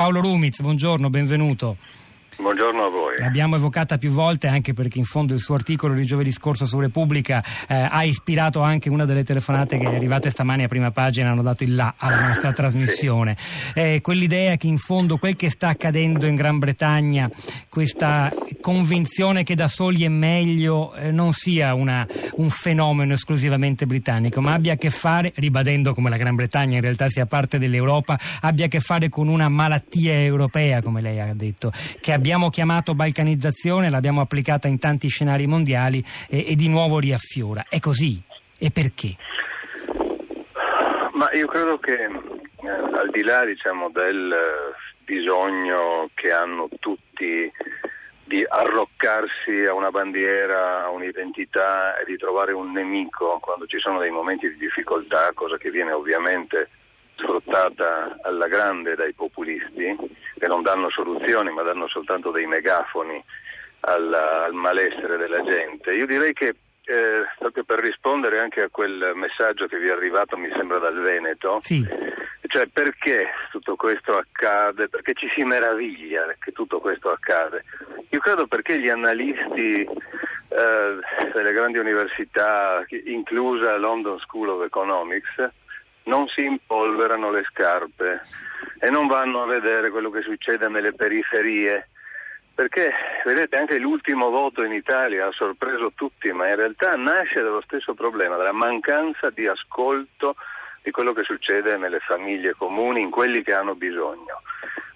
Paolo Rumiz, buongiorno, benvenuto. Buongiorno a voi. L'abbiamo evocata più volte anche perché in fondo il suo articolo di giovedì scorso su Repubblica eh, ha ispirato anche una delle telefonate che è arrivate stamani a prima pagina hanno dato il là alla nostra trasmissione. Eh, quell'idea che in fondo quel che sta accadendo in Gran Bretagna, questa convinzione che da soli è meglio, eh, non sia una, un fenomeno esclusivamente britannico, ma abbia a che fare, ribadendo come la Gran Bretagna in realtà sia parte dell'Europa, abbia a che fare con una malattia europea, come lei ha detto, che abbia l'abbiamo chiamato balcanizzazione, l'abbiamo applicata in tanti scenari mondiali e, e di nuovo riaffiora. È così? E perché? Ma io credo che eh, al di là diciamo, del bisogno che hanno tutti di arroccarsi a una bandiera, a un'identità e di trovare un nemico quando ci sono dei momenti di difficoltà, cosa che viene ovviamente sfruttata alla grande dai populisti che non danno soluzioni ma danno soltanto dei megafoni al, al malessere della gente. Io direi che eh, proprio per rispondere anche a quel messaggio che vi è arrivato, mi sembra dal Veneto, sì. cioè perché tutto questo accade, perché ci si meraviglia che tutto questo accade. Io credo perché gli analisti eh, delle grandi università, inclusa London School of Economics, non si impolverano le scarpe e non vanno a vedere quello che succede nelle periferie. Perché, vedete, anche l'ultimo voto in Italia ha sorpreso tutti, ma in realtà nasce dallo stesso problema, dalla mancanza di ascolto di quello che succede nelle famiglie comuni, in quelli che hanno bisogno.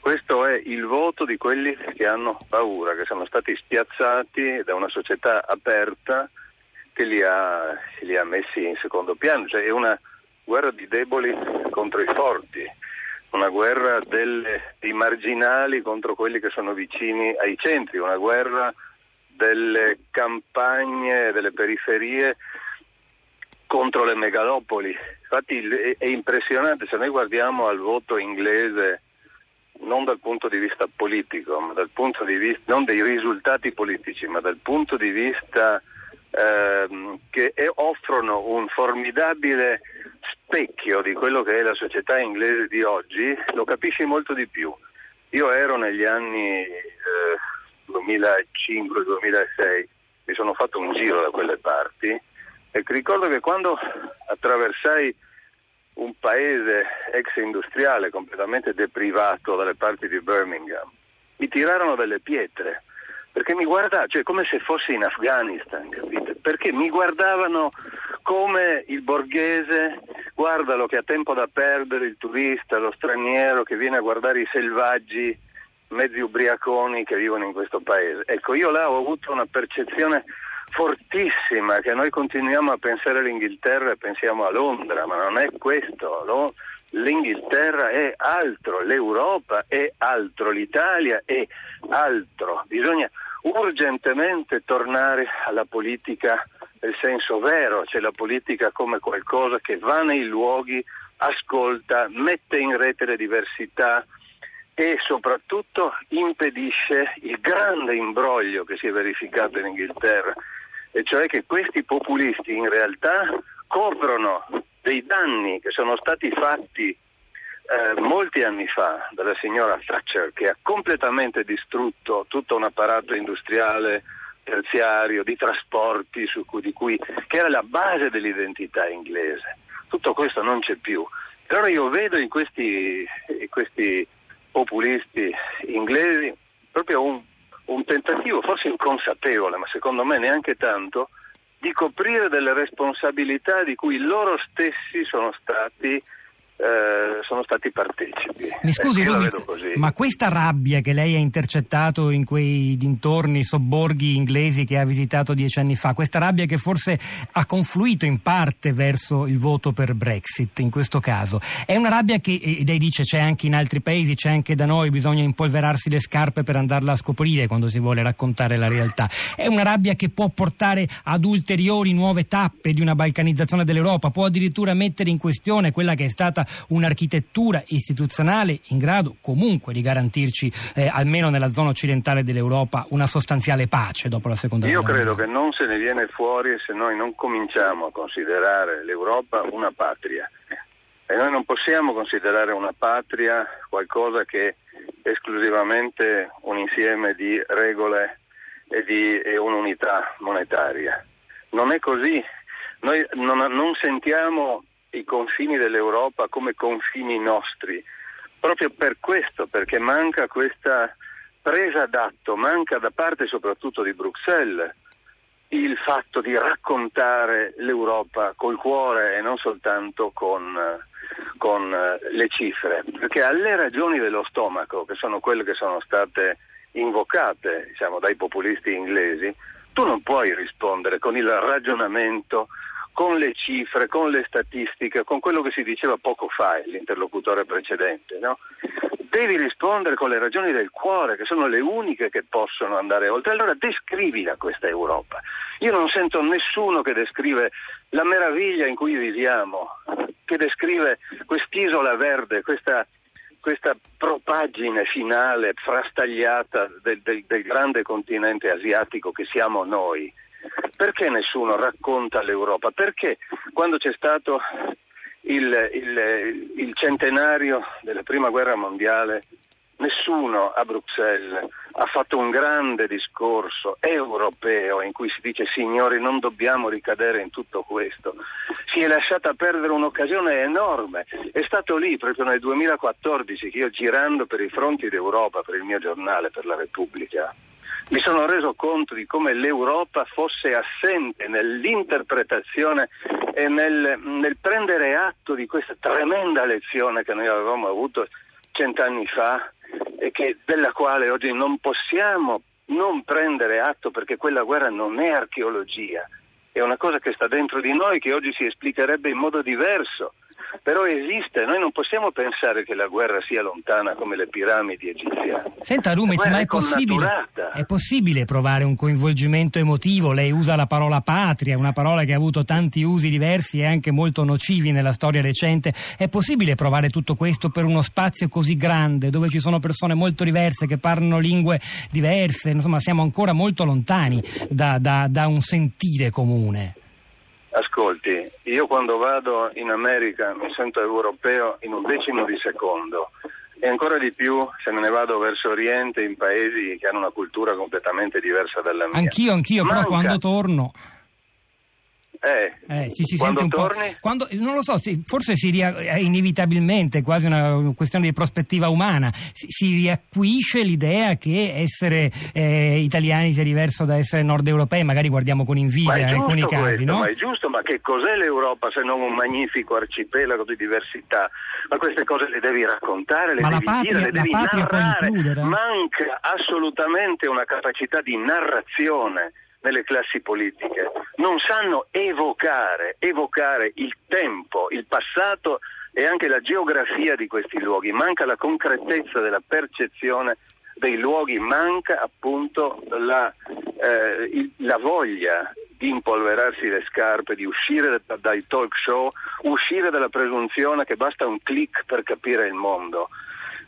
Questo è il voto di quelli che hanno paura, che sono stati spiazzati da una società aperta che li ha, li ha messi in secondo piano. Cioè è una guerra di deboli contro i forti, una guerra delle, dei marginali contro quelli che sono vicini ai centri, una guerra delle campagne, delle periferie contro le megalopoli. Infatti è impressionante se noi guardiamo al voto inglese non dal punto di vista politico, di vista non dei risultati politici, ma dal punto di vista ehm, che offrono un formidabile specchio di quello che è la società inglese di oggi, lo capisci molto di più. Io ero negli anni eh, 2005-2006, mi sono fatto un giro da quelle parti e ricordo che quando attraversai un paese ex industriale completamente deprivato dalle parti di Birmingham, mi tirarono delle pietre perché mi guardavano, cioè come se fossi in Afghanistan, capite? Perché mi guardavano come il borghese guardalo che ha tempo da perdere il turista, lo straniero che viene a guardare i selvaggi mezzi ubriaconi che vivono in questo paese. Ecco, io là ho avuto una percezione fortissima che noi continuiamo a pensare all'Inghilterra e pensiamo a Londra, ma non è questo. No? L'Inghilterra è altro, l'Europa è altro, l'Italia è altro. Bisogna urgentemente tornare alla politica nel senso vero, cioè la politica come qualcosa che va nei luoghi, ascolta, mette in rete le diversità e soprattutto impedisce il grande imbroglio che si è verificato in Inghilterra, e cioè che questi populisti in realtà coprono dei danni che sono stati fatti eh, molti anni fa dalla signora Thatcher che ha completamente distrutto tutto un apparato industriale terziario, di trasporti, cui, di cui, che era la base dell'identità inglese. Tutto questo non c'è più. Allora io vedo in questi, in questi populisti inglesi proprio un, un tentativo, forse inconsapevole, ma secondo me neanche tanto, di coprire delle responsabilità di cui loro stessi sono stati eh, sono stati partecipi. Mi scusi, eh, Rumiz, ma questa rabbia che lei ha intercettato in quei dintorni, sobborghi inglesi che ha visitato dieci anni fa, questa rabbia che forse ha confluito in parte verso il voto per Brexit in questo caso, è una rabbia che, lei dice c'è anche in altri paesi, c'è anche da noi, bisogna impolverarsi le scarpe per andarla a scoprire quando si vuole raccontare la realtà. È una rabbia che può portare ad ulteriori nuove tappe di una balcanizzazione dell'Europa, può addirittura mettere in questione quella che è stata un'architettura istituzionale in grado comunque di garantirci, eh, almeno nella zona occidentale dell'Europa, una sostanziale pace dopo la seconda guerra mondiale. Io credo che non se ne viene fuori se noi non cominciamo a considerare l'Europa una patria. E noi non possiamo considerare una patria qualcosa che è esclusivamente un insieme di regole e, di, e un'unità monetaria. Non è così. Noi non, non sentiamo i confini dell'Europa come confini nostri, proprio per questo, perché manca questa presa d'atto, manca da parte soprattutto di Bruxelles il fatto di raccontare l'Europa col cuore e non soltanto con, con le cifre, perché alle ragioni dello stomaco, che sono quelle che sono state invocate diciamo, dai populisti inglesi, tu non puoi rispondere con il ragionamento con le cifre, con le statistiche, con quello che si diceva poco fa l'interlocutore precedente. No? Devi rispondere con le ragioni del cuore, che sono le uniche che possono andare oltre. Allora descrivila questa Europa. Io non sento nessuno che descrive la meraviglia in cui viviamo, che descrive quest'isola verde, questa, questa propaggine finale frastagliata del, del, del grande continente asiatico che siamo noi perché nessuno racconta l'Europa? Perché quando c'è stato il, il, il centenario della prima guerra mondiale nessuno a Bruxelles ha fatto un grande discorso europeo in cui si dice signori non dobbiamo ricadere in tutto questo. Si è lasciata perdere un'occasione enorme. È stato lì proprio nel 2014 che io girando per i fronti d'Europa, per il mio giornale, per la Repubblica, mi sono reso conto di come l'Europa fosse assente nell'interpretazione e nel, nel prendere atto di questa tremenda lezione che noi avevamo avuto cent'anni fa e che, della quale oggi non possiamo non prendere atto perché quella guerra non è archeologia, è una cosa che sta dentro di noi che oggi si esplicherebbe in modo diverso però esiste, noi non possiamo pensare che la guerra sia lontana come le piramidi egiziane. Senta Rumez, ma è, è possibile, è possibile provare un coinvolgimento emotivo? Lei usa la parola patria, una parola che ha avuto tanti usi diversi e anche molto nocivi nella storia recente. È possibile provare tutto questo per uno spazio così grande, dove ci sono persone molto diverse che parlano lingue diverse? Insomma, siamo ancora molto lontani da, da, da un sentire comune. Ascolti, io quando vado in America mi sento europeo in un decimo di secondo e ancora di più se me ne vado verso Oriente in paesi che hanno una cultura completamente diversa dalla mia. Anch'io, anch'io, Manca... però quando torno eh, eh sì, si quando sente un torni? po'. Quando, non lo so, si, forse si ria, è inevitabilmente quasi una questione di prospettiva umana. Si, si riacquisce l'idea che essere eh, italiani sia diverso da essere nord europei, magari guardiamo con invidia in alcuni casi. Questo, no? Ma è giusto, ma che cos'è l'Europa se non un magnifico arcipelago di diversità? Ma queste cose le devi raccontare, le ma devi patria, dire, le devi narrare. Manca assolutamente una capacità di narrazione nelle classi politiche, non sanno evocare, evocare il tempo, il passato e anche la geografia di questi luoghi, manca la concretezza della percezione dei luoghi, manca appunto la, eh, il, la voglia di impolverarsi le scarpe, di uscire da, dai talk show, uscire dalla presunzione che basta un click per capire il mondo.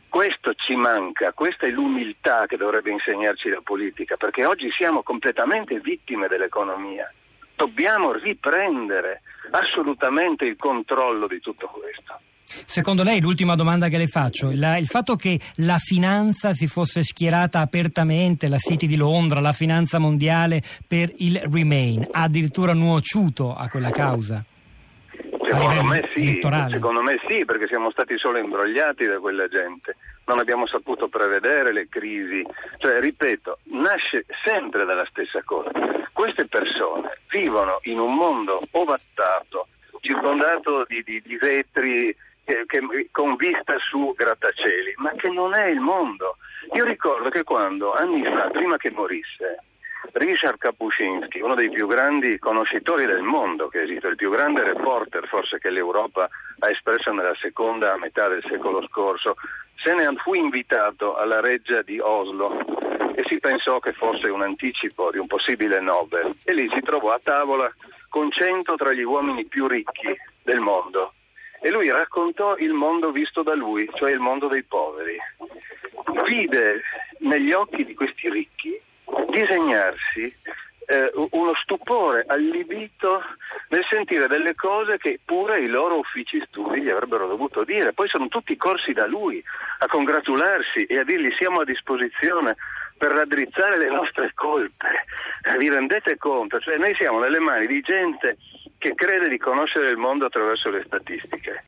Questo ci manca, questa è l'umiltà che dovrebbe insegnarci la politica, perché oggi siamo completamente vittime dell'economia. Dobbiamo riprendere assolutamente il controllo di tutto questo. Secondo lei, l'ultima domanda che le faccio, la, il fatto che la finanza si fosse schierata apertamente, la City di Londra, la finanza mondiale per il Remain, ha addirittura nuociuto a quella causa? Secondo me, sì, secondo me sì, perché siamo stati solo imbrogliati da quella gente, non abbiamo saputo prevedere le crisi, cioè ripeto, nasce sempre dalla stessa cosa. Queste persone vivono in un mondo ovattato, circondato di, di, di vetri che, che, con vista su grattacieli, ma che non è il mondo. Io ricordo che quando anni fa, prima che morisse, Richard Kapuscinski, uno dei più grandi conoscitori del mondo che esiste, il più grande reporter forse che l'Europa ha espresso nella seconda metà del secolo scorso, se ne fu invitato alla reggia di Oslo e si pensò che fosse un anticipo di un possibile Nobel e lì si trovò a tavola con cento tra gli uomini più ricchi del mondo e lui raccontò il mondo visto da lui, cioè il mondo dei poveri. Vide negli occhi di questi ricchi disegnarsi eh, uno stupore allibito nel sentire delle cose che pure i loro uffici studi gli avrebbero dovuto dire. Poi sono tutti corsi da lui a congratularsi e a dirgli siamo a disposizione per raddrizzare le nostre colpe. Eh, vi rendete conto? Cioè noi siamo nelle mani di gente che crede di conoscere il mondo attraverso le statistiche.